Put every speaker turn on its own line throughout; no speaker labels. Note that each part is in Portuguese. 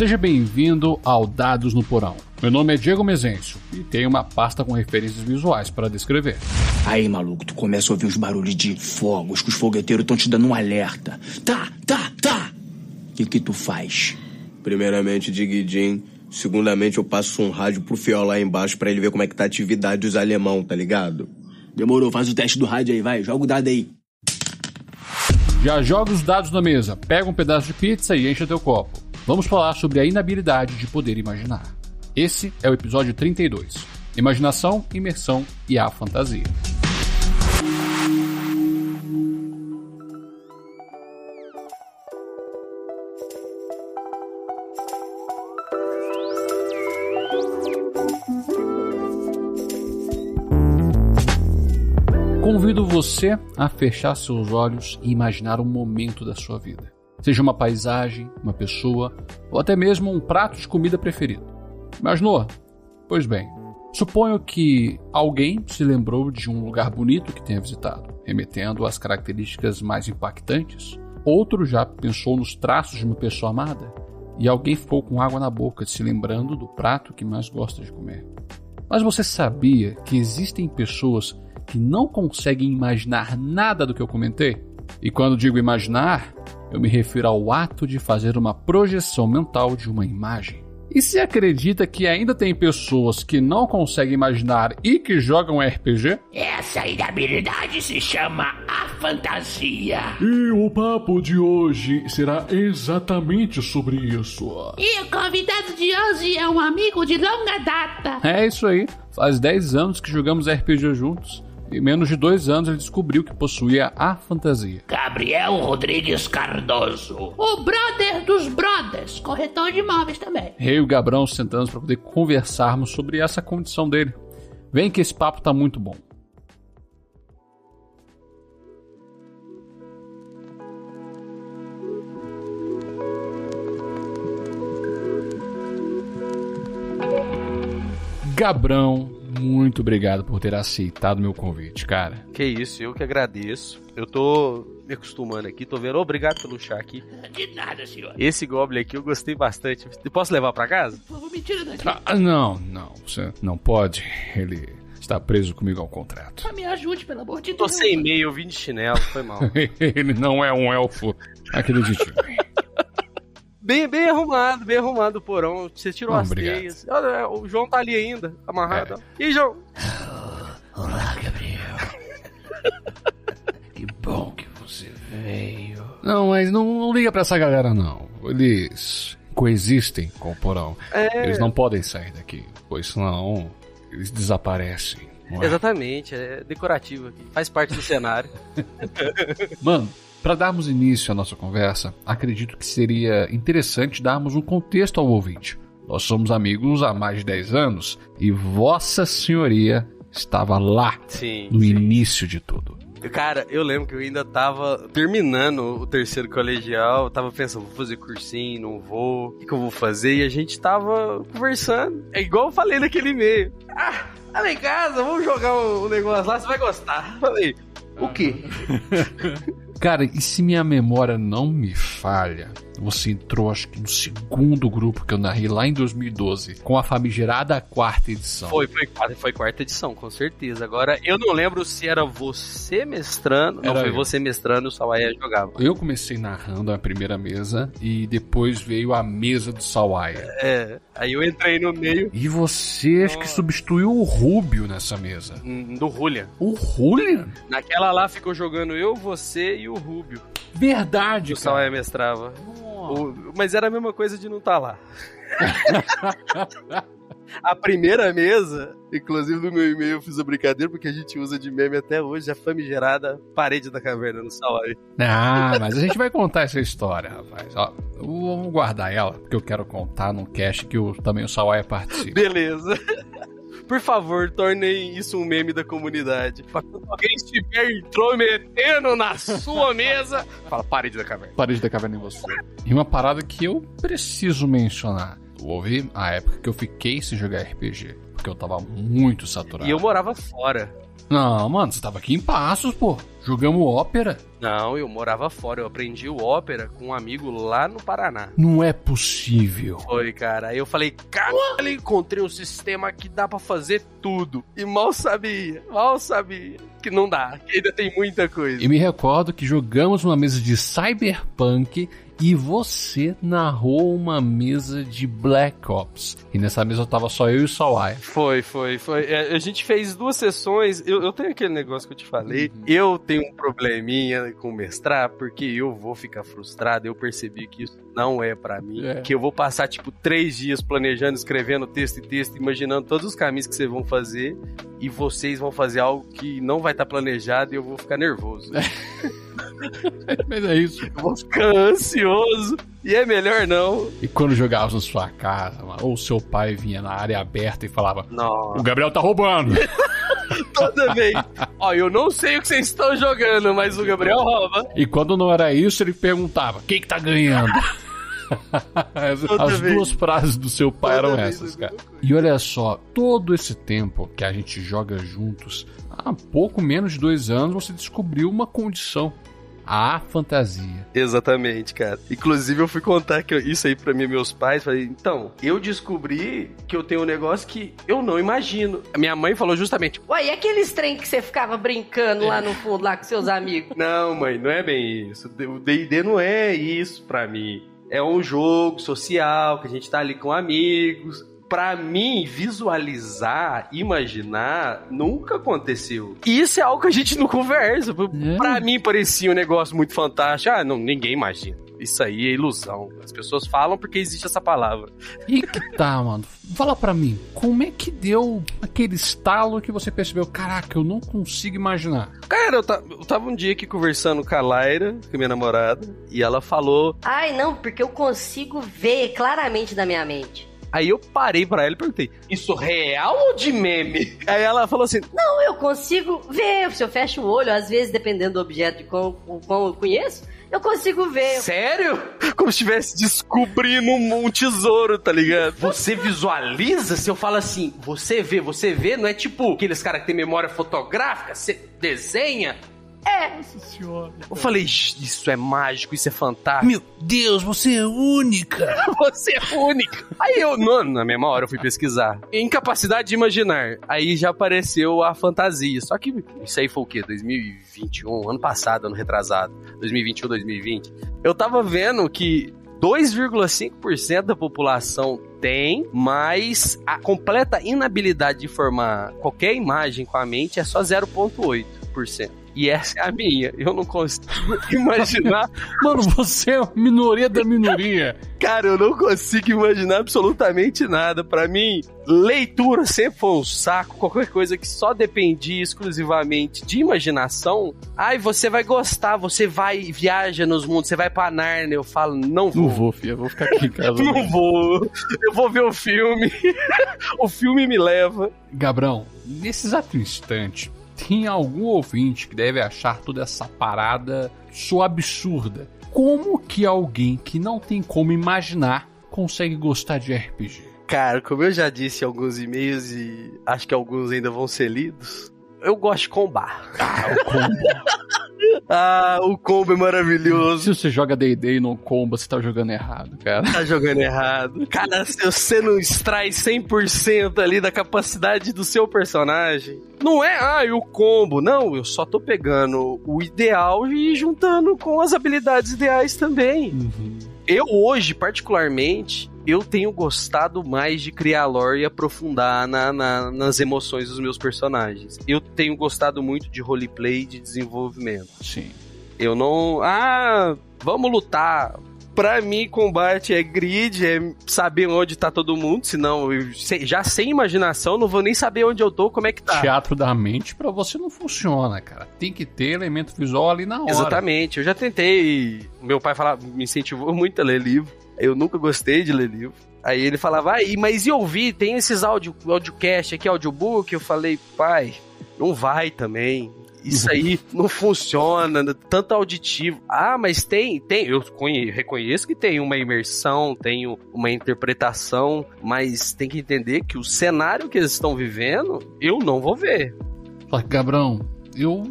Seja bem-vindo ao Dados no Porão. Meu nome é Diego Mezencio e tenho uma pasta com referências visuais para descrever.
Aí, maluco, tu começa a ouvir uns barulhos de fogos, que os fogueteiros estão te dando um alerta. Tá, tá, tá! O que que tu faz?
Primeiramente, Diguidin. Segundamente, eu passo um rádio pro Fiol lá embaixo pra ele ver como é que tá a atividade dos alemão, tá ligado?
Demorou, faz o teste do rádio aí, vai, joga o dado aí.
Já joga os dados na mesa, pega um pedaço de pizza e enche teu copo. Vamos falar sobre a inabilidade de poder imaginar. Esse é o episódio 32. Imaginação, imersão e a fantasia. Convido você a fechar seus olhos e imaginar um momento da sua vida. Seja uma paisagem, uma pessoa ou até mesmo um prato de comida preferido. Imaginou? Pois bem, suponho que alguém se lembrou de um lugar bonito que tenha visitado, remetendo às características mais impactantes. Outro já pensou nos traços de uma pessoa amada e alguém ficou com água na boca se lembrando do prato que mais gosta de comer. Mas você sabia que existem pessoas que não conseguem imaginar nada do que eu comentei? E quando digo imaginar, eu me refiro ao ato de fazer uma projeção mental de uma imagem. E se acredita que ainda tem pessoas que não conseguem imaginar e que jogam RPG?
Essa inabilidade se chama a fantasia.
E o papo de hoje será exatamente sobre isso.
E o convidado de hoje é um amigo de longa data.
É isso aí. Faz 10 anos que jogamos RPG juntos. Em menos de dois anos ele descobriu que possuía a fantasia.
Gabriel Rodrigues Cardoso. O brother dos brothers, corretor de imóveis também.
Eu e o Gabrão sentamos para poder conversarmos sobre essa condição dele. Vem que esse papo tá muito bom. Gabrão, muito obrigado por ter aceitado meu convite, cara.
Que isso, eu que agradeço. Eu tô me acostumando aqui, tô vendo. Obrigado pelo chá aqui.
De nada, senhor.
Esse Goblin aqui eu gostei bastante. Posso levar pra casa?
Por favor, me tira daqui.
Ah, não, não, você não pode. Ele está preso comigo ao contrato.
Ah, Me ajude, pelo amor de
Tô
Deus.
sem e-mail, eu vim de chinelo, foi mal.
Ele não é um elfo. Acredite.
Bem, bem arrumado, bem arrumado o porão. Você tirou
Ah,
as
obrigado.
teias. Olha, o João tá ali ainda, amarrado.
É.
E aí, João?
Olá, Gabriel. que bom que você veio.
Não, mas não, não liga pra essa galera, não. Eles coexistem com o porão.
É.
Eles não podem sair daqui, pois senão eles desaparecem. é?
Exatamente, é decorativo aqui. Faz parte do cenário.
Mano, para darmos início à nossa conversa, acredito que seria interessante darmos um contexto ao ouvinte. Nós somos amigos há mais de 10 anos e Vossa Senhoria estava lá
Sim.
no início de tudo.
Cara, eu lembro que eu ainda tava terminando o terceiro colegial, eu tava pensando, vou fazer cursinho, não vou, o que, que eu vou fazer? E a gente tava conversando. É igual eu falei naquele e-mail. Ah, vai lá em casa, vamos jogar o negócio lá, você vai gostar. Falei, o quê?
Cara, e se minha memória não me falha, você entrou acho que no segundo grupo que eu narrei lá em 2012, com a famigerada quarta edição.
Foi, foi, quarta- foi quarta edição, com certeza. Agora, eu não lembro se era você mestrando. Não,
Era
foi
eu.
você mestrando, o Sawaia jogava.
Eu comecei narrando a primeira mesa e depois veio a mesa do Sawaya.
É, aí eu entrei no meio
E você acho que substituiu o Rubio nessa mesa.
hum, do Julian.
O Julian?
Naquela lá ficou jogando eu, você e o Rubio.
Verdade,
O Sawaia mestrava. O- mas era a mesma coisa de não estar lá. a primeira mesa, inclusive no meu e-mail eu fiz a brincadeira, porque a gente usa de meme até hoje, a famigerada parede da caverna no Sawaia.
Ah, mas a gente vai contar essa história, rapaz. Ó, vamos guardar ela, porque eu quero contar num cast que também o Sawaya participa.
Beleza. Por favor, tornem isso um meme da comunidade. Pra quando alguém estiver intrometendo na sua mesa, fala parede da caverna.
Parede da caverna em você. E uma parada que eu preciso mencionar. Houve a época que eu fiquei sem jogar RPG, porque eu tava muito saturado.
E eu morava fora.
Não, mano, você tava aqui em Passos, pô. Jogamos ópera.
Não, eu morava fora. Eu aprendi o ópera com um amigo lá no Paraná.
Não é possível.
Foi, cara. Aí eu falei, caralho, encontrei um sistema que dá pra fazer tudo. E mal sabia, mal sabia que não dá, que ainda tem muita coisa.
E me recordo que jogamos uma mesa de Cyberpunk e você narrou uma mesa de Black Ops. E nessa mesa tava só eu e o Sawai.
Foi, foi, foi. É, a gente fez duas sessões. Eu, eu tenho aquele negócio que eu te falei. Eu tenho um probleminha com mestrar, porque eu vou ficar frustrado. Eu percebi que isso não é pra mim.
É.
Que eu vou passar, tipo, três dias planejando, escrevendo texto e texto, imaginando todos os caminhos que vocês vão fazer. E vocês vão fazer algo que não vai estar planejado e eu vou ficar nervoso.
Mas é isso.
Eu vou ficar ansioso. E é melhor não.
E quando jogávamos na sua casa, mano, ou seu pai vinha na área aberta e falava: O Gabriel tá roubando.
toda vez. Ó, eu não sei o que vocês estão jogando, mas o Gabriel rouba.
e quando não era isso, ele perguntava: Quem que tá ganhando? As, duas frases do seu pai
Toda
eram essas,
a
cara. E olha só, todo esse tempo que a gente joga juntos, há pouco menos de dois anos, você descobriu uma condição. A fantasia.
Exatamente, cara. Inclusive, eu fui contar que eu- isso aí pra mim, meus pais. Falei, então, eu descobri que eu tenho um negócio que eu não imagino. A minha mãe falou justamente:
Ué, e aqueles trem que você ficava brincando lá no fundo, lá com seus amigos?
Não, mãe, não é bem isso. O DD não é isso pra mim. É um jogo social que a gente tá ali com amigos. Pra mim, visualizar, imaginar, nunca aconteceu. E isso é algo que a gente não conversa.
É.
Pra mim, parecia um negócio muito fantástico. Ah, não, ninguém imagina. Isso aí é ilusão. As pessoas falam porque existe essa palavra.
E que tá, mano? Fala pra mim, como é que deu aquele estalo que você percebeu? Caraca, eu não consigo imaginar.
Cara, eu, ta- eu tava um dia aqui conversando com a Laira, com a minha namorada, e ela falou.
Ai, não, porque eu consigo ver claramente da minha mente.
Aí eu parei pra ela e perguntei: Isso real ou de meme? Aí ela falou assim:
Não, eu consigo ver. Se eu fecho o olho, às vezes, dependendo do objeto de qual, o qual eu conheço, eu consigo ver.
Sério? Como se estivesse descobrindo um, um tesouro, tá ligado? Você visualiza? Se eu falo assim, você vê, você vê, não é tipo aqueles caras que tem memória fotográfica, você desenha.
É,
Eu falei, isso é mágico, isso é fantástico.
Meu Deus, você é única!
Você é única. Aí eu, mano, na mesma hora eu fui pesquisar. Incapacidade de imaginar. Aí já apareceu a fantasia. Só que isso aí foi o quê? 2021? Ano passado, ano retrasado. 2021, 2020. Eu tava vendo que 2,5% da população tem, mas a completa inabilidade de formar qualquer imagem com a mente é só 0,8%. E essa é a minha. Eu não consigo imaginar
Mano, você é a minoria da minoria.
Cara, eu não consigo imaginar absolutamente nada. Pra mim, leitura sempre foi um saco. Qualquer coisa que só dependia exclusivamente de imaginação. Ai, você vai gostar, você vai, viaja nos mundos, você vai pra Narnia. Eu falo, não vou.
Não vou, filho, eu vou ficar aqui em casa.
Não vou. Eu vou ver o filme. o filme me leva.
Gabrão, nesse exato instante, tem algum ouvinte que deve achar toda essa parada só absurda. Como que alguém que não tem como imaginar consegue gostar de RPG?
Cara, como eu já disse em alguns e-mails e acho que alguns ainda vão ser lidos, eu gosto de combar.
Ah, o combo.
Ah, o combo é maravilhoso.
Se você joga D&D e não comba, você tá jogando errado, cara.
tá jogando errado. Cara, se você não extrai 100% ali da capacidade do seu personagem, não é, ah, e o combo. Não, eu só tô pegando o ideal e juntando com as habilidades ideais também. Eu hoje, particularmente, eu tenho gostado mais de criar lore e aprofundar na- na- nas emoções dos meus personagens. Eu tenho gostado muito de roleplay e de desenvolvimento.
Sim.
Eu não. Ah, vamos lutar. Pra mim, combate é grid, é saber onde tá todo mundo, senão eu sei- já sem imaginação não vou nem saber onde eu tô, como é que tá.
Teatro da mente pra você não funciona, cara. Tem que ter elemento visual ali na hora.
Exatamente, eu já tentei. Meu pai falava, me incentivou muito a ler livro. Eu nunca gostei de ler livro. Aí ele falava, ah, mas e ouvir? Tem esses áudio, audiocast aqui, audiobook? Eu falei, pai, não vai também. Isso aí não funciona, tanto auditivo. Ah, mas tem, tem. Eu conhe- reconheço que tem uma imersão, tem uma interpretação, mas tem que entender que o cenário que eles estão vivendo, eu não vou ver.
Gabrão, eu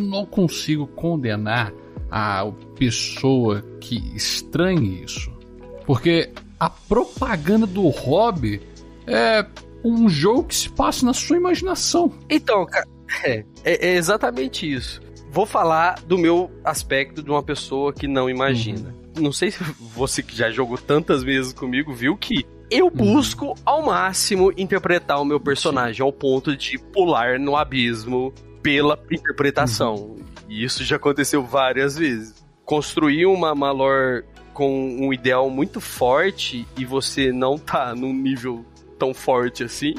não consigo condenar a pessoa que estranhe isso. Porque a propaganda do hobby é um jogo que se passa na sua imaginação.
Então, cara, é, é, é exatamente isso. Vou falar do meu aspecto de uma pessoa que não imagina. Uhum. Não sei se você que já jogou tantas vezes comigo viu que eu uhum. busco ao máximo interpretar o meu personagem Sim. ao ponto de pular no abismo pela interpretação. Uhum. E isso já aconteceu várias vezes. Construir uma, lore com um ideal muito forte e você não tá num nível tão forte assim,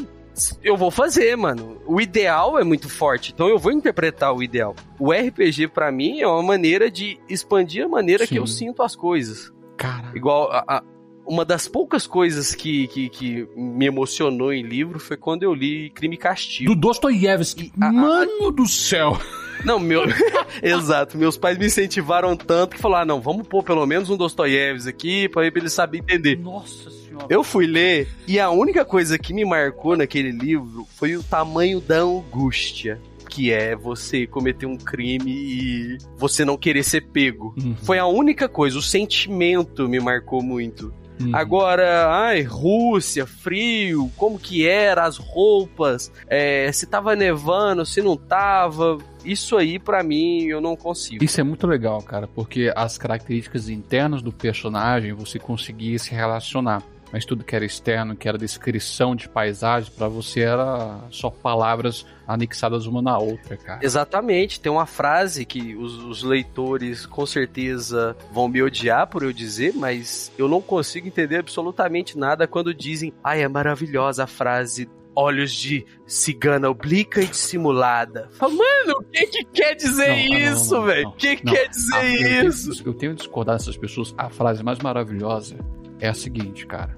eu vou fazer, mano. O ideal é muito forte, então eu vou interpretar o ideal. O RPG para mim é uma maneira de expandir a maneira Sim. que eu sinto as coisas.
Cara.
Igual a, a, uma das poucas coisas que, que, que, me emocionou em livro foi quando eu li Crime e Castigo.
Do Dostoiévski. Mano do céu!
Não, meu. Exato. Meus pais me incentivaram tanto que falaram: ah, não, vamos pôr pelo menos um Dostoiévski aqui pra ele saber entender.
Nossa senhora.
Eu fui ler e a única coisa que me marcou naquele livro foi o tamanho da angústia que é você cometer um crime e você não querer ser pego. Uhum. Foi a única coisa, o sentimento me marcou muito. Uhum. Agora, ai, Rússia, frio, como que era, as roupas, é, se tava nevando, se não tava. Isso aí, para mim, eu não consigo.
Isso é muito legal, cara, porque as características internas do personagem você conseguia se relacionar mas tudo que era externo, que era descrição de paisagem, para você era só palavras anexadas uma na outra, cara.
Exatamente. Tem uma frase que os, os, leitores com certeza vão me odiar por eu dizer, mas eu não consigo entender absolutamente nada quando dizem, ai, é maravilhosa a frase olhos de cigana oblíqua e dissimulada. Mano, o que que quer dizer não, isso, velho? O que que quer dizer ah, isso?
Eu tenho, eu tenho que discordar dessas pessoas. A frase mais maravilhosa é a seguinte, cara.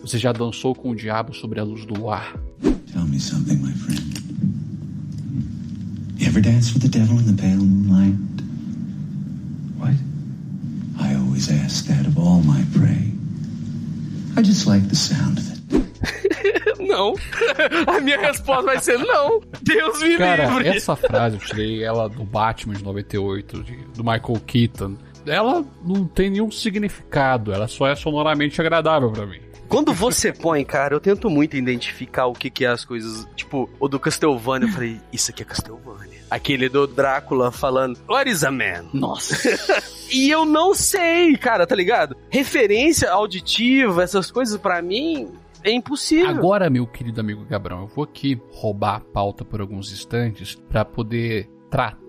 Você já dançou com o diabo sobre a luz do luar? Tell me something, my friend. You ever dance with the devil in the pale moonlight? What? I always ask that of all my prey. I just like the sound of it.
não. A minha resposta vai ser não. Deus me
Cara,
livre.
essa frase eu tirei ela do Batman de 98, de, do Michael Keaton ela não tem nenhum significado, ela só é sonoramente agradável para mim.
Quando você põe, cara, eu tento muito identificar o que, que é as coisas. Tipo, o do Castlevania, eu falei, isso aqui é Castlevania. Aquele do Drácula falando, What is a man?
Nossa.
e eu não sei, cara, tá ligado? Referência auditiva, essas coisas para mim, é impossível.
Agora, meu querido amigo Gabrão, eu vou aqui roubar a pauta por alguns instantes para poder tratar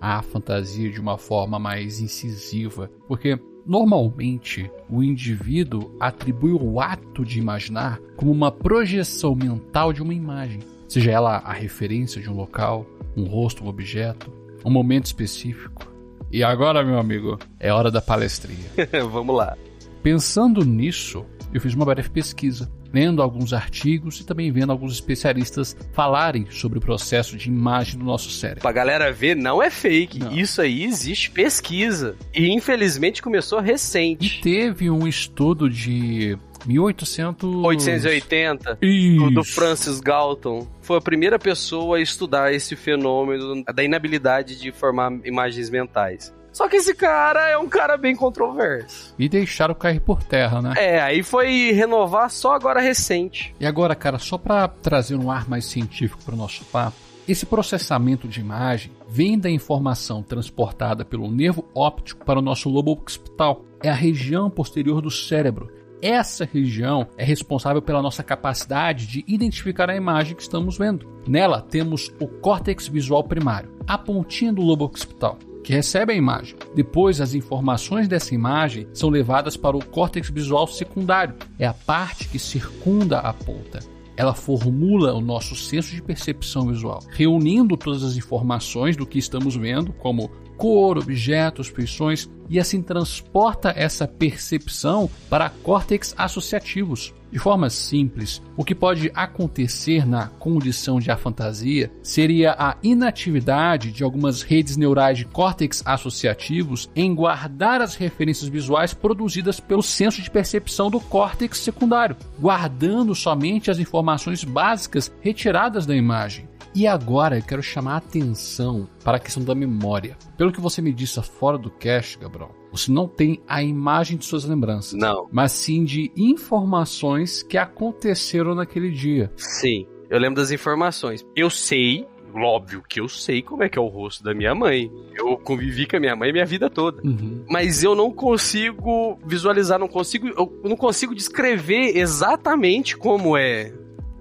a fantasia de uma forma mais incisiva, porque Normalmente, o indivíduo atribui o ato de imaginar como uma projeção mental de uma imagem, seja ela a referência de um local, um rosto, um objeto, um momento específico. E agora, meu amigo, é hora da palestrinha.
Vamos lá.
Pensando nisso, eu fiz uma breve pesquisa lendo alguns artigos e também vendo alguns especialistas falarem sobre o processo de imagem do nosso cérebro.
Pra galera ver, não é fake. Não. Isso aí existe pesquisa. E infelizmente começou recente.
E teve um estudo de 1800...
880 Isso. do Francis Galton. Foi a primeira pessoa a estudar esse fenômeno da inabilidade de formar imagens mentais. Só que esse cara é um cara bem controverso.
E deixaram cair por terra, né?
É, aí foi renovar só agora recente.
E agora, cara, só para trazer um ar mais científico para o nosso papo, esse processamento de imagem vem da informação transportada pelo nervo óptico para o nosso lobo occipital. É a região posterior do cérebro. Essa região é responsável pela nossa capacidade de identificar a imagem que estamos vendo. Nela temos o córtex visual primário, a pontinha do lobo occipital que recebe a imagem. Depois, as informações dessa imagem são levadas para o córtex visual secundário, é a parte que circunda a ponta. Ela formula o nosso senso de percepção visual, reunindo todas as informações do que estamos vendo, como cor, objetos, feições, e assim transporta essa percepção para córtex associativos. De forma simples, o que pode acontecer na condição de afantasia seria a inatividade de algumas redes neurais de córtex associativos em guardar as referências visuais produzidas pelo senso de percepção do córtex secundário, guardando somente as informações básicas retiradas da imagem. E agora eu quero chamar a atenção para a questão da memória. Pelo que você me disse fora do cast, Gabriel, você não tem a imagem de suas lembranças.
Não.
Mas sim de informações que aconteceram naquele dia.
Sim. Eu lembro das informações. Eu sei, óbvio que eu sei como é que é o rosto da minha mãe. Eu convivi com a minha mãe minha vida toda.
Uhum.
Mas eu não consigo visualizar, não consigo, eu não consigo descrever exatamente como é.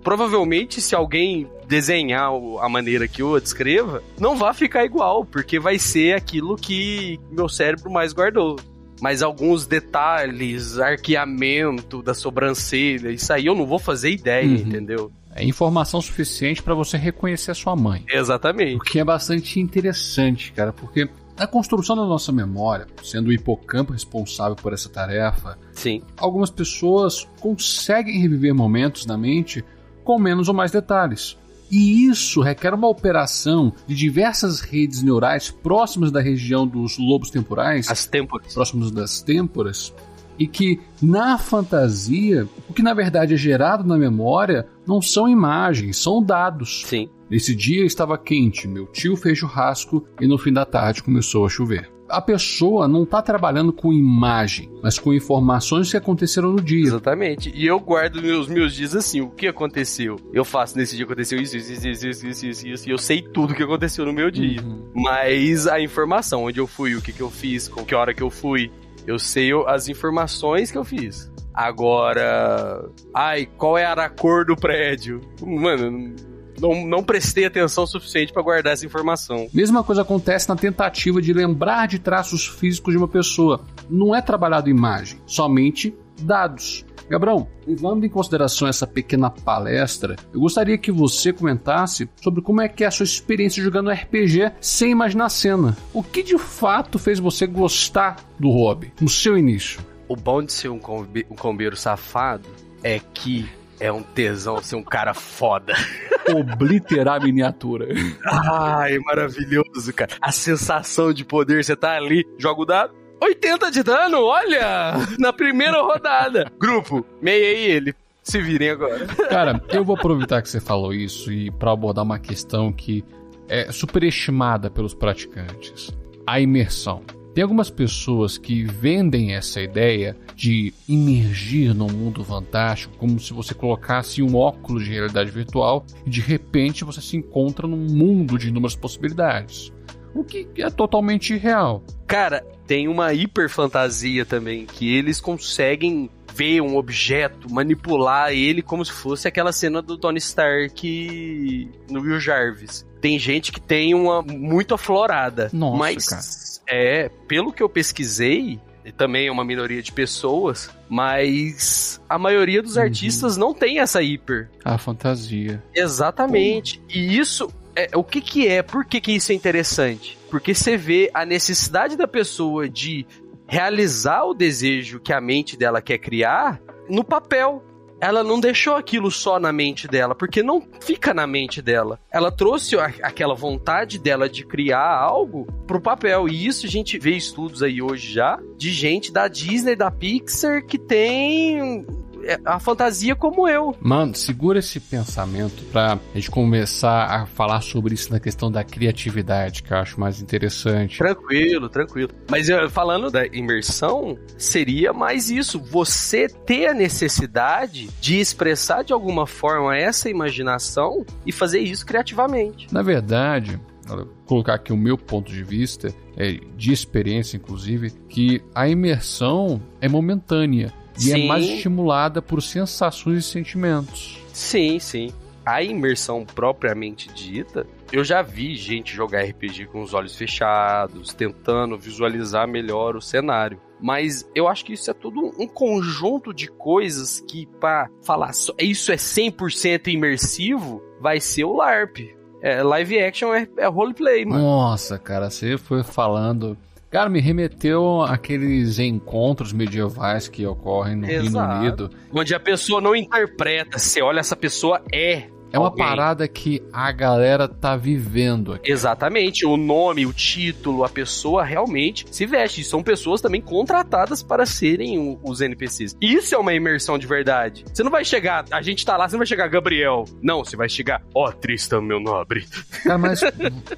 Provavelmente, se alguém desenhar a maneira que eu descreva, não vai ficar igual, porque vai ser aquilo que meu cérebro mais guardou. Mas alguns detalhes, arqueamento da sobrancelha, isso aí eu não vou fazer ideia,
Uhum.
entendeu?
É informação suficiente para você reconhecer a sua mãe. O
Exatamente.
que é bastante interessante, cara, porque na construção da nossa memória, sendo o hipocampo responsável por essa tarefa,
Sim.
algumas pessoas conseguem reviver momentos na mente com menos ou mais detalhes. E isso requer uma operação de diversas redes neurais próximas da região dos lobos temporais,
As têmporas.
próximos das têmporas, e que na fantasia, o que na verdade é gerado na memória não são imagens, são dados.
Sim.
Nesse dia estava quente, meu tio fez churrasco e no fim da tarde começou a chover a pessoa não está trabalhando com imagem, mas com informações que aconteceram no dia.
Exatamente. E eu guardo meus meus dias assim, o que aconteceu? Eu faço nesse dia aconteceu isso, isso, isso, isso, isso, isso, isso e eu sei tudo que aconteceu no meu dia.
Uhum.
Mas a informação, onde eu fui, o que, que eu fiz, com que hora que eu fui, eu sei as informações que eu fiz. Agora, ai, qual era a cor do prédio? Mano, não, não prestei atenção suficiente pra guardar essa informação.
Mesma coisa acontece na tentativa de lembrar de traços físicos de uma pessoa. Não é trabalhado imagem, somente dados. Gabrão, levando em consideração essa pequena palestra, eu gostaria que você comentasse sobre como é que é a sua experiência jogando RPG sem imaginar a cena. O que de fato fez você gostar do hobby no seu início?
O bom de ser um, combi- um combeiro safado é que é um tesão ser um cara foda.
Obliterar a miniatura.
Ai, maravilhoso, cara. A sensação de poder, você tá ali, joga o dado. 80 de dano, olha! Na primeira rodada. Grupo, meiei ele. Se virem agora.
Cara, eu vou aproveitar que você falou isso e para abordar uma questão que é superestimada pelos praticantes: a imersão. Tem algumas pessoas que vendem essa ideia de imergir num mundo fantástico como se você colocasse um óculos de realidade virtual e de repente você se encontra num mundo de inúmeras possibilidades. O que é totalmente irreal.
Cara, tem uma hiperfantasia também, que eles conseguem ver um objeto, manipular ele como se fosse aquela cena do Tony Stark no Will Jarvis. Tem gente que tem uma muito aflorada.
Nossa,
mas
cara.
É, pelo que eu pesquisei, e também é uma minoria de pessoas, mas a maioria dos
Uhum.
artistas não tem essa hiper.
A fantasia.
Exatamente. E isso é o que que é? Por que que isso é interessante? Porque você vê a necessidade da pessoa de realizar o desejo que a mente dela quer criar no papel. Ela não deixou aquilo só na mente dela, porque não fica na mente dela. Ela trouxe a- aquela vontade dela de criar algo pro papel. E isso a gente vê estudos aí hoje já de gente da Disney, da Pixar que tem é, a fantasia como eu.
Mano, segura esse pensamento pra gente começar a falar sobre isso na questão da criatividade, que eu acho mais interessante.
Tranquilo, tranquilo. Mas eu, falando da imersão, seria mais isso. Você ter a necessidade de expressar de alguma forma essa imaginação e fazer isso criativamente.
Na verdade, colocar aqui o meu ponto de vista, é, de experiência inclusive, que a imersão é momentânea e é
Sim.
mais estimulada por sensações e sentimentos.
Sim, sim. A imersão propriamente dita, eu já vi gente jogar RPG com os olhos fechados, tentando visualizar melhor o cenário. Mas eu acho que isso é tudo um conjunto de coisas que, pra falar só- isso é 100% imersivo, vai ser o LARP. É, live action é, é roleplay, mano.
Nossa, cara, você foi falando. Cara, me remeteu àqueles encontros medievais que ocorrem no Reino
Exato.
Unido.
Onde a pessoa não interpreta, você olha, essa pessoa é.
É uma
alguém.
parada que a galera tá vivendo aqui.
Exatamente, o nome, o título, a pessoa realmente se veste. São pessoas também contratadas para serem os NPCs. Isso é uma imersão de verdade. Você não vai chegar, a gente tá lá, você não vai chegar, Gabriel. Não, você vai chegar, ó, Tristan, meu nobre.
Cara, mas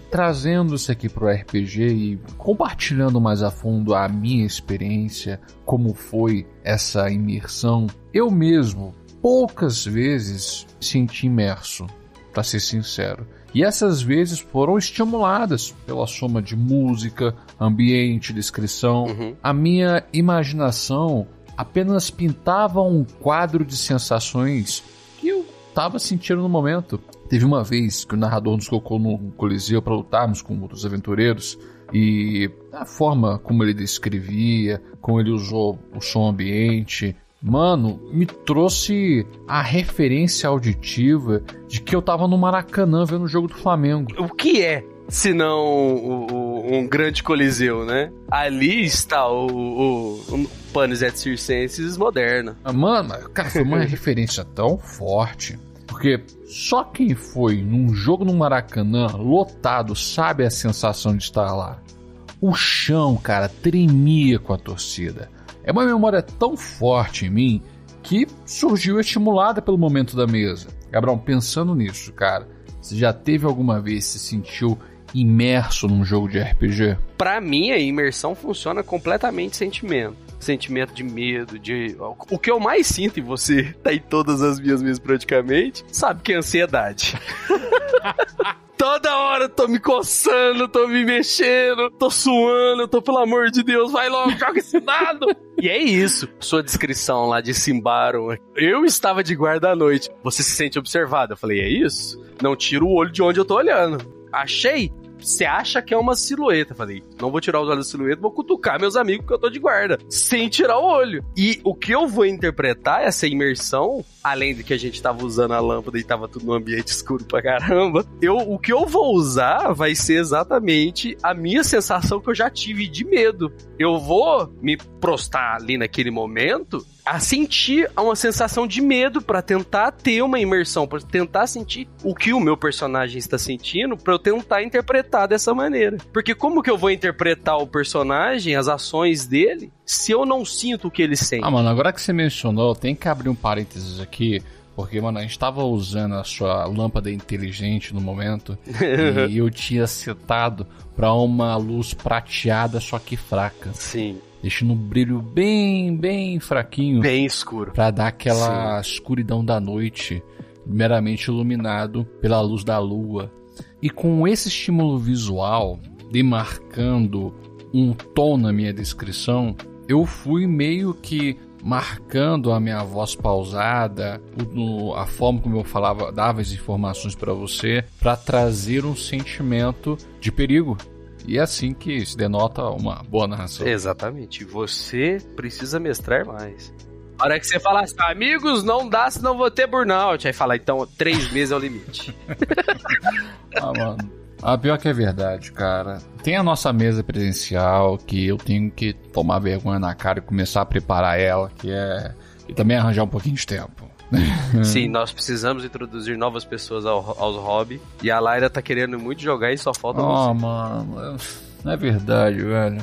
trazendo isso aqui pro RPG e compartilhando mais a fundo a minha experiência, como foi essa imersão, eu mesmo poucas vezes senti imerso, pra ser sincero. E essas vezes foram estimuladas pela soma de música, ambiente, descrição.
Uhum.
A minha imaginação apenas pintava um quadro de sensações que eu estava sentindo no momento. Teve uma vez que o narrador nos colocou no Coliseu para lutarmos com outros aventureiros e a forma como ele descrevia, como ele usou o som ambiente, mano, me trouxe a referência auditiva de que eu tava no Maracanã vendo o jogo do Flamengo.
O que é? Se não o- o- um grande coliseu, né? Ali está o, o, o Panis et Circenses moderna.
Ah, Mano, cara, foi uma referência tão forte. Porque só quem foi num jogo no Maracanã lotado sabe a sensação de estar lá. O chão, cara, tremia com a torcida. É uma memória tão forte em mim que surgiu estimulada pelo momento da mesa. Gabriel, pensando nisso, cara, você já teve alguma vez se sentiu imerso num jogo de RPG?
Pra mim, a imersão funciona completamente sentimento. Sentimento de medo, de. O que eu mais sinto em você, tá em todas as minhas mesas praticamente, sabe que é ansiedade. Toda hora eu tô me coçando, tô me mexendo, tô suando, tô, pelo amor de Deus, vai logo, joga esse dado! E é isso. Sua descrição lá de Simbaron. Eu estava de guarda à noite. Você se sente observado. Eu falei, é isso? Não tira o olho de onde eu tô olhando. Achei. Você acha que é uma silhueta? Falei, não vou tirar os olhos da silhueta, vou cutucar meus amigos que eu tô de guarda, sem tirar o olho. E o que eu vou interpretar essa imersão, além de que a gente tava usando a lâmpada e tava tudo no ambiente escuro pra caramba, eu, o que eu vou usar vai ser exatamente a minha sensação que eu já tive de medo. Eu vou me prostar ali naquele momento a sentir uma sensação de medo pra tentar ter uma imersão, pra tentar sentir o que o meu personagem está sentindo, pra eu tentar interpretar dessa maneira. Porque como que eu vou interpretar o personagem, as ações dele, se eu não sinto o que ele sente?
Ah, mano, agora que você mencionou, tem que abrir um parênteses aqui. Porque, mano, a gente tava usando a sua lâmpada inteligente no momento e eu tinha setado pra uma luz prateada, só que fraca.
Sim,
Deixando um brilho bem, bem fraquinho
bem escuro.
pra dar aquela escuridão da noite, meramente iluminado pela luz da lua. E com esse estímulo visual, demarcando um tom na minha descrição, eu fui meio que marcando a minha voz pausada, a forma como eu falava, dava as informações para você, para trazer um sentimento de perigo. E é assim que se denota uma boa narração.
Exatamente. Você precisa mestrar mais. A hora que você fala assim, amigos, não dá, senão vou ter burnout. Aí fala, então, três meses é o limite.
Ah, mano. Ah, pior que é verdade, cara. Tem a nossa mesa presencial que eu tenho que tomar vergonha na cara e começar a preparar ela, que é. E também arranjar um pouquinho de tempo.
Sim, nós precisamos introduzir novas pessoas ao, aos hobby. E a Laira tá querendo muito jogar e só falta
Oh,
você.
mano. Não é verdade, velho.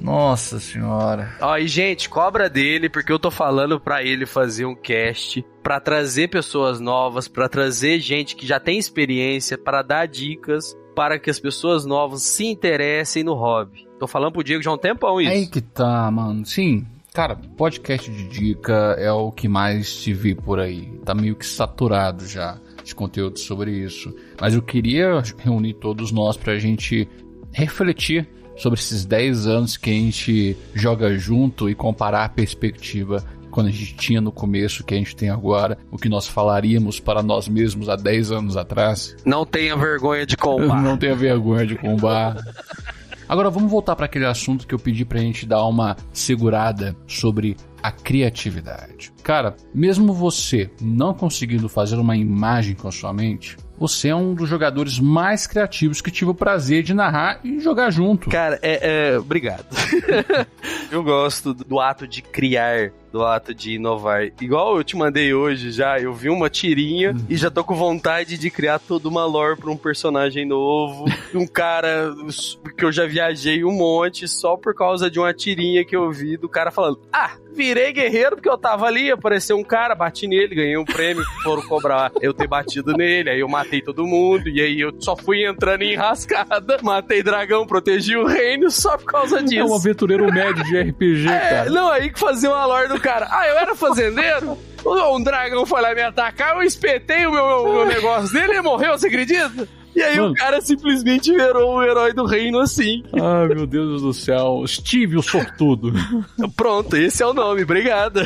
Nossa senhora.
Ó, e gente, cobra dele, porque eu tô falando pra ele fazer um cast, pra trazer pessoas novas, pra trazer gente que já tem experiência, pra dar dicas, para que as pessoas novas se interessem no hobby. Tô falando pro Diego já há um tempão isso.
Aí que tá, mano. Sim, cara, podcast de dica é o que mais se vê por aí. Tá meio que saturado já de conteúdo sobre isso. Mas eu queria reunir todos nós pra gente refletir sobre esses 10 anos que a gente joga junto e comparar a perspectiva quando a gente tinha no começo, que a gente tem agora, o que nós falaríamos para nós mesmos há 10 anos atrás.
Não tenha vergonha de combar.
Não tenha vergonha de combar. Agora vamos voltar para aquele assunto que eu pedi pra gente dar uma segurada sobre a criatividade. Cara, mesmo você não conseguindo fazer uma imagem com a sua mente, você é um dos jogadores mais criativos que tive o prazer de narrar e jogar junto.
Cara, é, é obrigado. eu gosto do ato de criar do ato de inovar. Igual eu te mandei hoje já, eu vi uma tirinha
Hum.
e já tô com vontade de criar toda uma lore pra um personagem novo. um cara que eu já viajei um monte só por causa de uma tirinha que eu vi do cara falando: Ah, virei guerreiro porque eu tava ali, apareceu um cara, bati nele, ganhei um prêmio, foram cobrar eu ter batido nele, aí eu matei todo mundo, e aí eu só fui entrando em rascada, matei dragão, protegi o reino só por causa disso.
É um aventureiro médio de RPG,
É,
cara.
não, aí que fazia uma lore do cara. Ah, eu era fazendeiro? Um dragão foi lá me atacar, eu espetei o meu, meu- meu negócio dele e morreu, você acredita? E aí
Mano.
o cara simplesmente virou o herói do reino assim.
Ai, meu Deus do céu. Steve, o sortudo.
Pronto, esse é o nome, obrigado.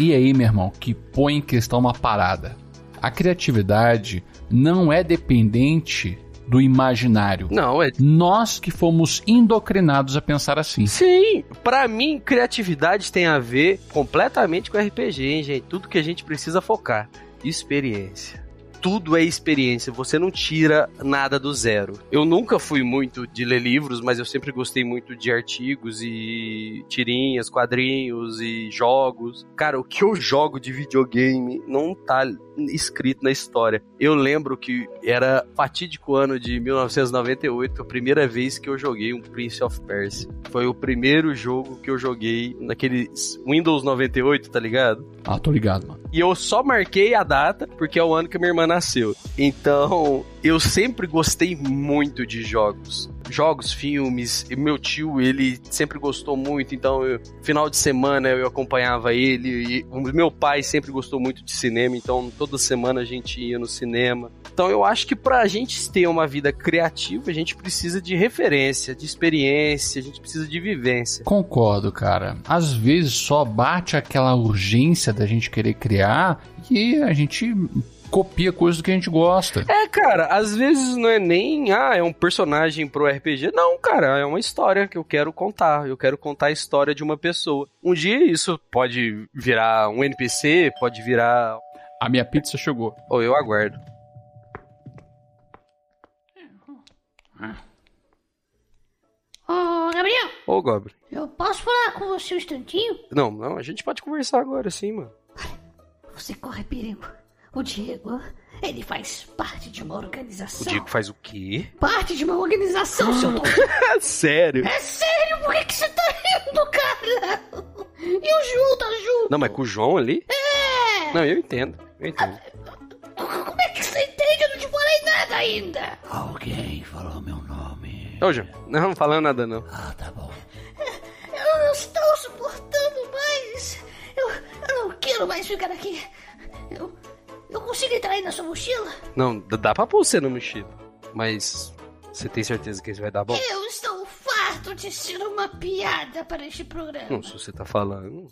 E aí, meu irmão, que põe em questão uma parada. A criatividade não é dependente do imaginário.
Não, é.
Nós que fomos indoctrinados a pensar assim.
Sim, pra mim, criatividade tem a ver completamente com RPG, hein, gente? Tudo que a gente precisa focar. Experiência. Tudo é experiência, você não tira nada do zero. Eu nunca fui muito de ler livros, mas eu sempre gostei muito de artigos e tirinhas, quadrinhos e jogos. Cara, o que eu jogo de videogame não tá escrito na história. Eu lembro que era fatídico ano de 1998, a primeira vez que eu joguei um Prince of Persia. Foi o primeiro jogo que eu joguei naquele Windows 98, tá ligado?
Ah, tô ligado, mano.
E eu só marquei a data porque é o ano que minha irmã nasceu. Então, eu sempre gostei muito de jogos. Jogos, filmes. E meu tio, ele sempre gostou muito. Então, eu- final de semana eu acompanhava ele. E meu pai sempre gostou muito de cinema. Então, toda semana a gente ia no cinema. Então, eu acho que pra gente ter uma vida criativa, a gente precisa de referência, de experiência, a gente precisa de vivência.
Concordo, cara. Às vezes só bate aquela urgência da gente querer criar e a gente copia coisas do que a gente gosta.
É, cara, às vezes não é nem, ah, é um personagem pro RPG. Não, cara, é uma história que eu quero contar. Eu quero contar a história de uma pessoa. Um dia isso pode virar um NPC, pode virar.
A minha pizza chegou.
Ou eu aguardo.
Ô, Gabriel,
Ô, Goblin.
eu posso falar com você um instantinho?
Não, não, a gente pode conversar agora sim, mano.
Você corre perigo. O Diego, ele faz parte de uma
O
organização.
Diego faz o quê?
Parte de uma organização, seu tonto.
É sério?
É sério, por que, que você tá rindo, cara? E o Ju, tá Ju?
Não, mas com o João ali?
É!
Não, eu entendo. Eu entendo.
Como é que você entende? Eu não te falei nada ainda.
Alguém falou meu nome.
Ô, João, não, não falando nada não.
Ah, tá bom.
Eu não estou suportando mais. Eu, eu não quero mais ficar aqui. Eu, consigo entrar aí na sua mochila?
Não, dá- dá pra pôr você na mochila. Mas você tem certeza que isso vai dar bom?
Eu estou farto de ser uma piada para este programa.
Não, se você tá falando,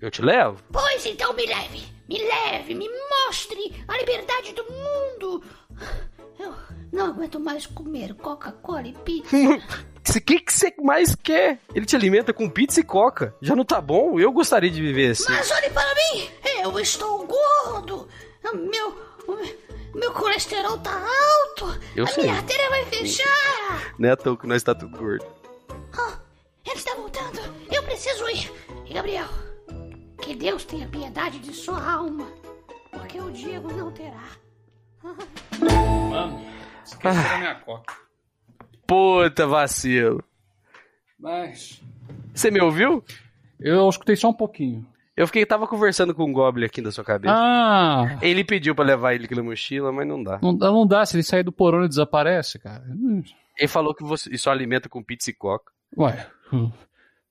eu te levo.
Pois então me leve, me leve, me mostre a liberdade do mundo. Eu não aguento mais comer Coca-Cola e pizza.
O que, que você mais quer? Ele te alimenta com pizza e coca. Já não tá bom? Eu gostaria de viver assim.
Mas olhe para mim, eu estou gordo. Meu, o meu- meu colesterol tá alto.
Eu
a
sei.
minha artéria vai fechar.
Não é à toa que nós tá tudo gordo.
Ah, ele está voltando. Eu preciso ir. E Gabriel, que Deus tenha piedade de sua alma, porque o Diego não terá.
Mano, esqueci da minha coca.
Puta vacilo.
Mas.
Você me ouviu?
Eu escutei só um pouquinho.
Eu fiquei, tava conversando com um goblin aqui da sua cabeça.
Ah!
Ele pediu pra levar ele aqui na mochila, mas não dá.
Não, dá- não dá, se ele sair do porão e desaparece, cara.
Ele falou que você só alimenta com pizza e coca.
Ué,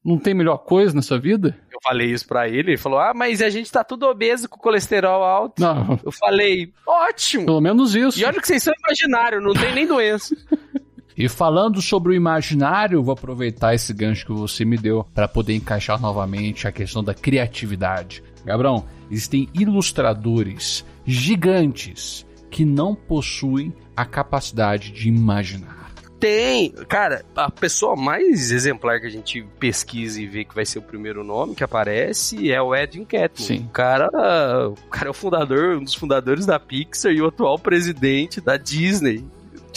não tem melhor coisa nessa vida?
Eu falei isso pra ele, ele falou: Ah, mas a gente tá tudo obeso com colesterol alto.
Não,
Eu falei, ótimo!
pelo menos isso.
E olha que vocês são imaginários, não tem nem doença.
E falando sobre o imaginário, vou aproveitar esse gancho que você me deu para poder encaixar novamente a questão da criatividade. Gabrão, existem ilustradores gigantes que não possuem a capacidade de imaginar.
Tem. Cara, a pessoa mais exemplar que a gente pesquisa e vê que vai ser o primeiro nome que aparece é o Edwin Catmull.
Sim.
O cara, o cara é o fundador, um dos fundadores da Pixar e o atual presidente da Disney.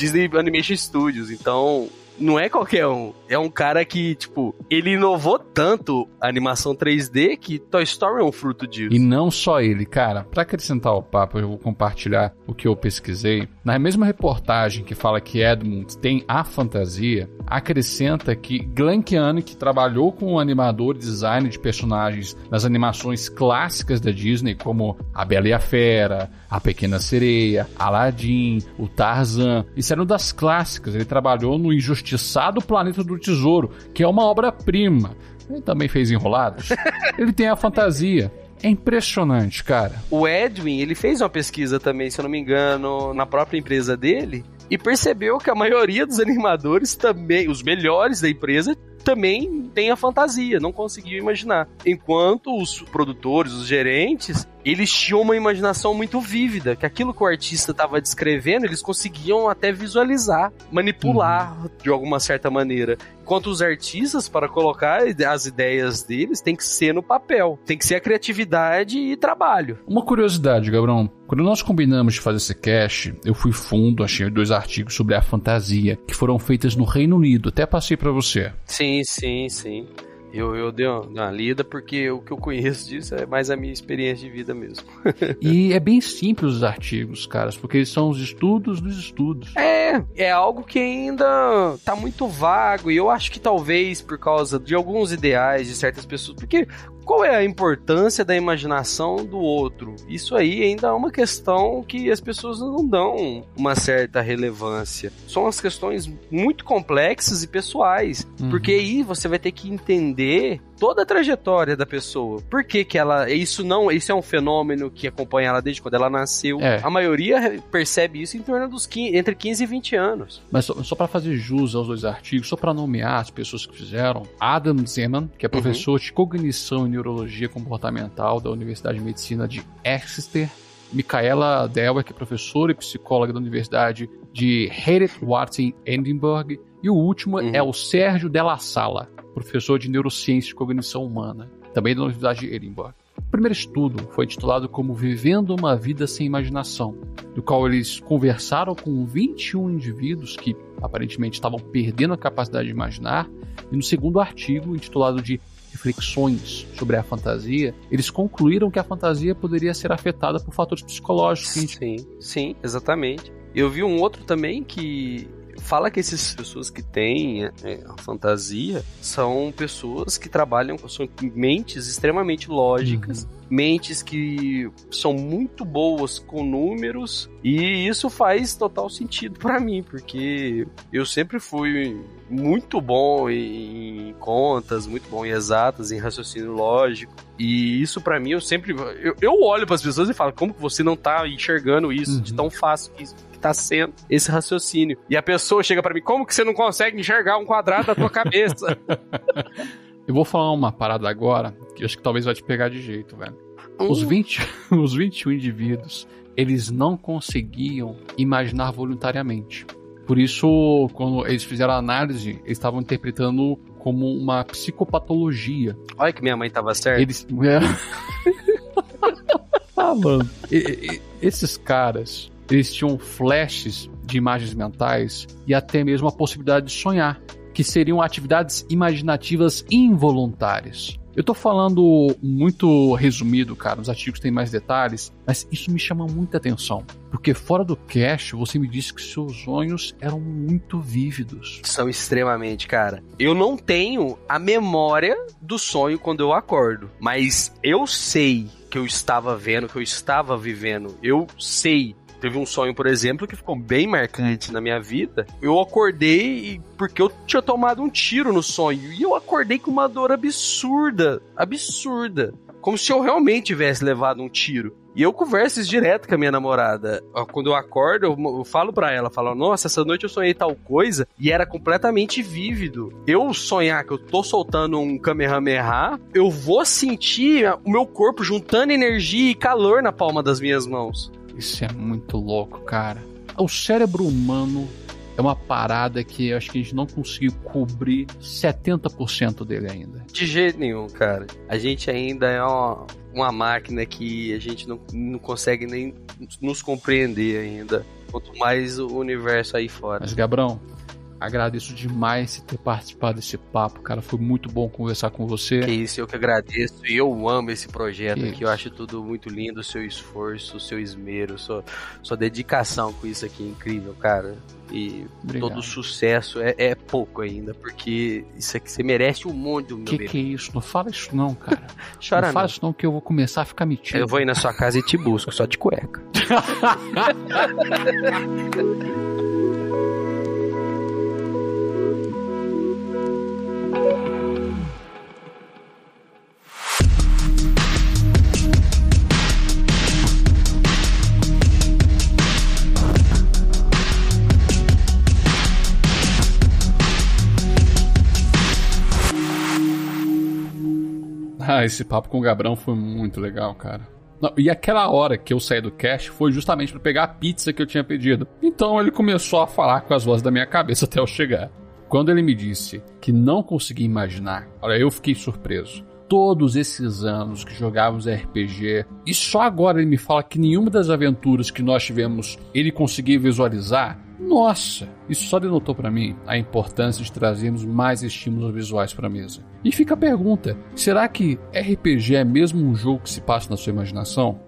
Disney Animation Studios. Então, não é qualquer um. É um cara que, tipo, ele inovou tanto a animação 3D que Toy Story é um fruto disso.
E não só ele, cara. Pra acrescentar o papo, eu vou compartilhar o que eu pesquisei. Na mesma reportagem que fala que Edmund tem a fantasia, acrescenta que Glenn Keane, que trabalhou com o animador e design de personagens nas animações clássicas da Disney, como A Bela e a Fera, A Pequena Sereia, Aladdin, o Tarzan, isso eram das clássicas. Ele trabalhou no Injustiçado Planeta do Tesouro, que é uma obra-prima. Ele também fez Enrolados. Ele tem a fantasia. É impressionante, cara.
O Edwin, ele fez uma pesquisa também, se eu não me engano, na própria empresa dele, e percebeu que a maioria dos animadores também, os melhores da empresa, também tem a fantasia, não conseguiu imaginar. Enquanto os produtores, os gerentes, eles tinham uma imaginação muito vívida, que aquilo que o artista estava descrevendo, eles conseguiam até visualizar, manipular uhum. de alguma certa maneira. Enquanto os artistas, para colocar as ideias deles, tem que ser no papel, tem que ser a criatividade e trabalho.
Uma curiosidade, Gabrão. Quando nós combinamos de fazer esse cast, eu fui fundo, achei dois artigos sobre a fantasia que foram feitas no Reino Unido. Até passei para você.
Sim, sim, sim. Eu, eu dei uma, uma, lida porque o que eu conheço disso é mais a minha experiência de vida mesmo.
e é bem simples os artigos, caras, porque eles são os estudos dos estudos.
É, é algo que ainda tá muito vago e eu acho que talvez por causa de alguns ideais de certas pessoas, porque qual é a importância da imaginação do outro? Isso aí ainda é uma questão que as pessoas não dão uma certa relevância. São as questões muito complexas e pessoais, uhum. porque aí você vai ter que entender toda a trajetória da pessoa. Por que que ela... Isso não... Isso é um fenômeno que acompanha ela desde quando ela nasceu. É. A maioria percebe isso em torno dos 15, entre 15 e 20 anos.
Mas só, só para fazer jus aos dois artigos, só para nomear as pessoas que fizeram, Adam Zeman, que é uhum. professor uhum. de cognição e Neurologia Comportamental da Universidade de Medicina de Exeter. Micaela Delwer, que é professora e psicóloga da Universidade de Hertford em Edinburgh. E o último uhum. é o Sérgio Della Sala, professor de Neurociência e Cognição Humana, também da Universidade de Edinburgh. O primeiro estudo foi titulado como Vivendo uma Vida Sem Imaginação, do qual eles conversaram com 21 indivíduos que aparentemente estavam perdendo a capacidade de imaginar, e no segundo artigo, intitulado de reflexões sobre a fantasia, eles concluíram que a fantasia poderia ser afetada por fatores psicológicos.
Sim, sim, exatamente. Eu vi um outro também que fala que essas pessoas que têm é, a fantasia são pessoas que trabalham com mentes extremamente lógicas. Uhum mentes que são muito boas com números e isso faz total sentido para mim, porque eu sempre fui muito bom em contas, muito bom em exatas, em raciocínio lógico. E isso para mim eu sempre eu, eu olho para as pessoas e falo como que você não tá enxergando isso uhum. de tão fácil que tá sendo esse raciocínio. E a pessoa chega para mim, como que você não consegue enxergar um quadrado da tua cabeça?
Eu vou falar uma parada agora que eu acho que talvez vai te pegar de jeito, velho. Os, 20, os 21 indivíduos, eles não conseguiam imaginar voluntariamente. Por isso, quando eles fizeram a análise, eles estavam interpretando como uma psicopatologia.
Olha que minha mãe tava certa.
Eles. ah, mano. E, e, esses caras, eles tinham flashes de imagens mentais e até mesmo a possibilidade de sonhar que seriam atividades imaginativas involuntárias. Eu tô falando muito resumido, cara, os artigos têm mais detalhes, mas isso me chama muita atenção. Porque fora do cast, você me disse que seus sonhos eram muito vívidos.
São extremamente, cara. Eu não tenho a memória do sonho quando eu acordo, mas eu sei que eu estava vendo, que eu estava vivendo. Eu sei Teve um sonho, por exemplo, que ficou bem marcante na minha vida. Eu acordei porque eu tinha tomado um tiro no sonho. E eu acordei com uma dor absurda. Absurda. Como se eu realmente tivesse levado um tiro. E eu converso isso direto com a minha namorada. Quando eu acordo, eu, falo para ela, falo, nossa, essa noite eu sonhei tal coisa e era completamente vívido. Eu sonhar que eu tô soltando um Kamehameha, eu vou sentir o meu corpo juntando energia e calor na palma das minhas mãos.
Isso é muito louco, cara. O cérebro humano é uma parada que eu acho que a gente não conseguiu cobrir 70% dele ainda.
De jeito nenhum, cara. A gente ainda é uma, uma máquina que a gente não, não consegue nem nos compreender ainda. Quanto mais o universo aí fora.
Mas, Gabrão, agradeço demais você ter participado desse papo, cara. Foi muito bom conversar com você.
Que isso, eu que agradeço. E eu amo esse projeto
Que
aqui.
isso.
Eu acho tudo muito lindo, o seu esforço, o seu esmero, sua, sua dedicação com isso aqui é incrível, cara. E
Obrigado.
todo sucesso é, é pouco ainda, porque isso aqui você merece um monte do meu
Que
bebê.
que é isso? Não fala isso não, cara.
Chora
não
não.
fala isso não que eu vou começar a ficar metido.
Eu vou ir na sua casa e te busco, só de cueca.
Ah, esse papo com o Gabrão foi muito legal, cara. Não, e aquela hora que eu saí do cast foi justamente para pegar a pizza que eu tinha pedido. Então ele começou a falar com as vozes da minha cabeça até eu chegar. Quando ele me disse que não conseguia imaginar, olha, eu fiquei surpreso. Todos esses anos que jogávamos RPG, e só agora ele me fala que nenhuma das aventuras que nós tivemos ele conseguia visualizar. Nossa, isso só denotou para mim a importância de trazermos mais estímulos visuais para a mesa. E fica a pergunta: será que RPG é mesmo um jogo que se passa na sua imaginação?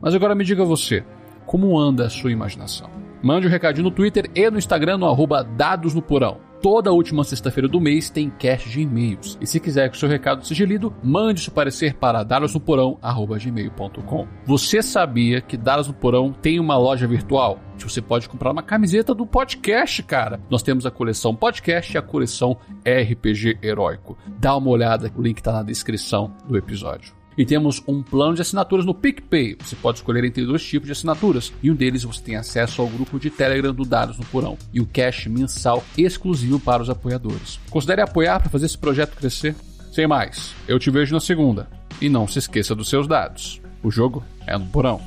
Mas agora me diga você, como anda a sua imaginação? Mande um recadinho no Twitter e no Instagram no arroba Dados no Porão. Toda última sexta-feira do mês tem cast de e-mails. E se quiser que o seu recado seja lido, mande seu parecer para dadosnoporão.gmail.com. Você sabia que Dados no Porão tem uma loja virtual? Você pode comprar uma camiseta do podcast, cara. Nós temos a coleção podcast e a coleção RPG Heróico. Dá uma olhada, o link está na descrição do episódio. E temos um plano de assinaturas no PicPay. Você pode escolher entre dois tipos de assinaturas. E um deles você tem acesso ao grupo de Telegram do Dados no Porão. E o cash mensal exclusivo para os apoiadores. Considere apoiar para fazer esse projeto crescer. Sem mais, eu te vejo na segunda. E não se esqueça dos seus dados. O jogo é no Porão.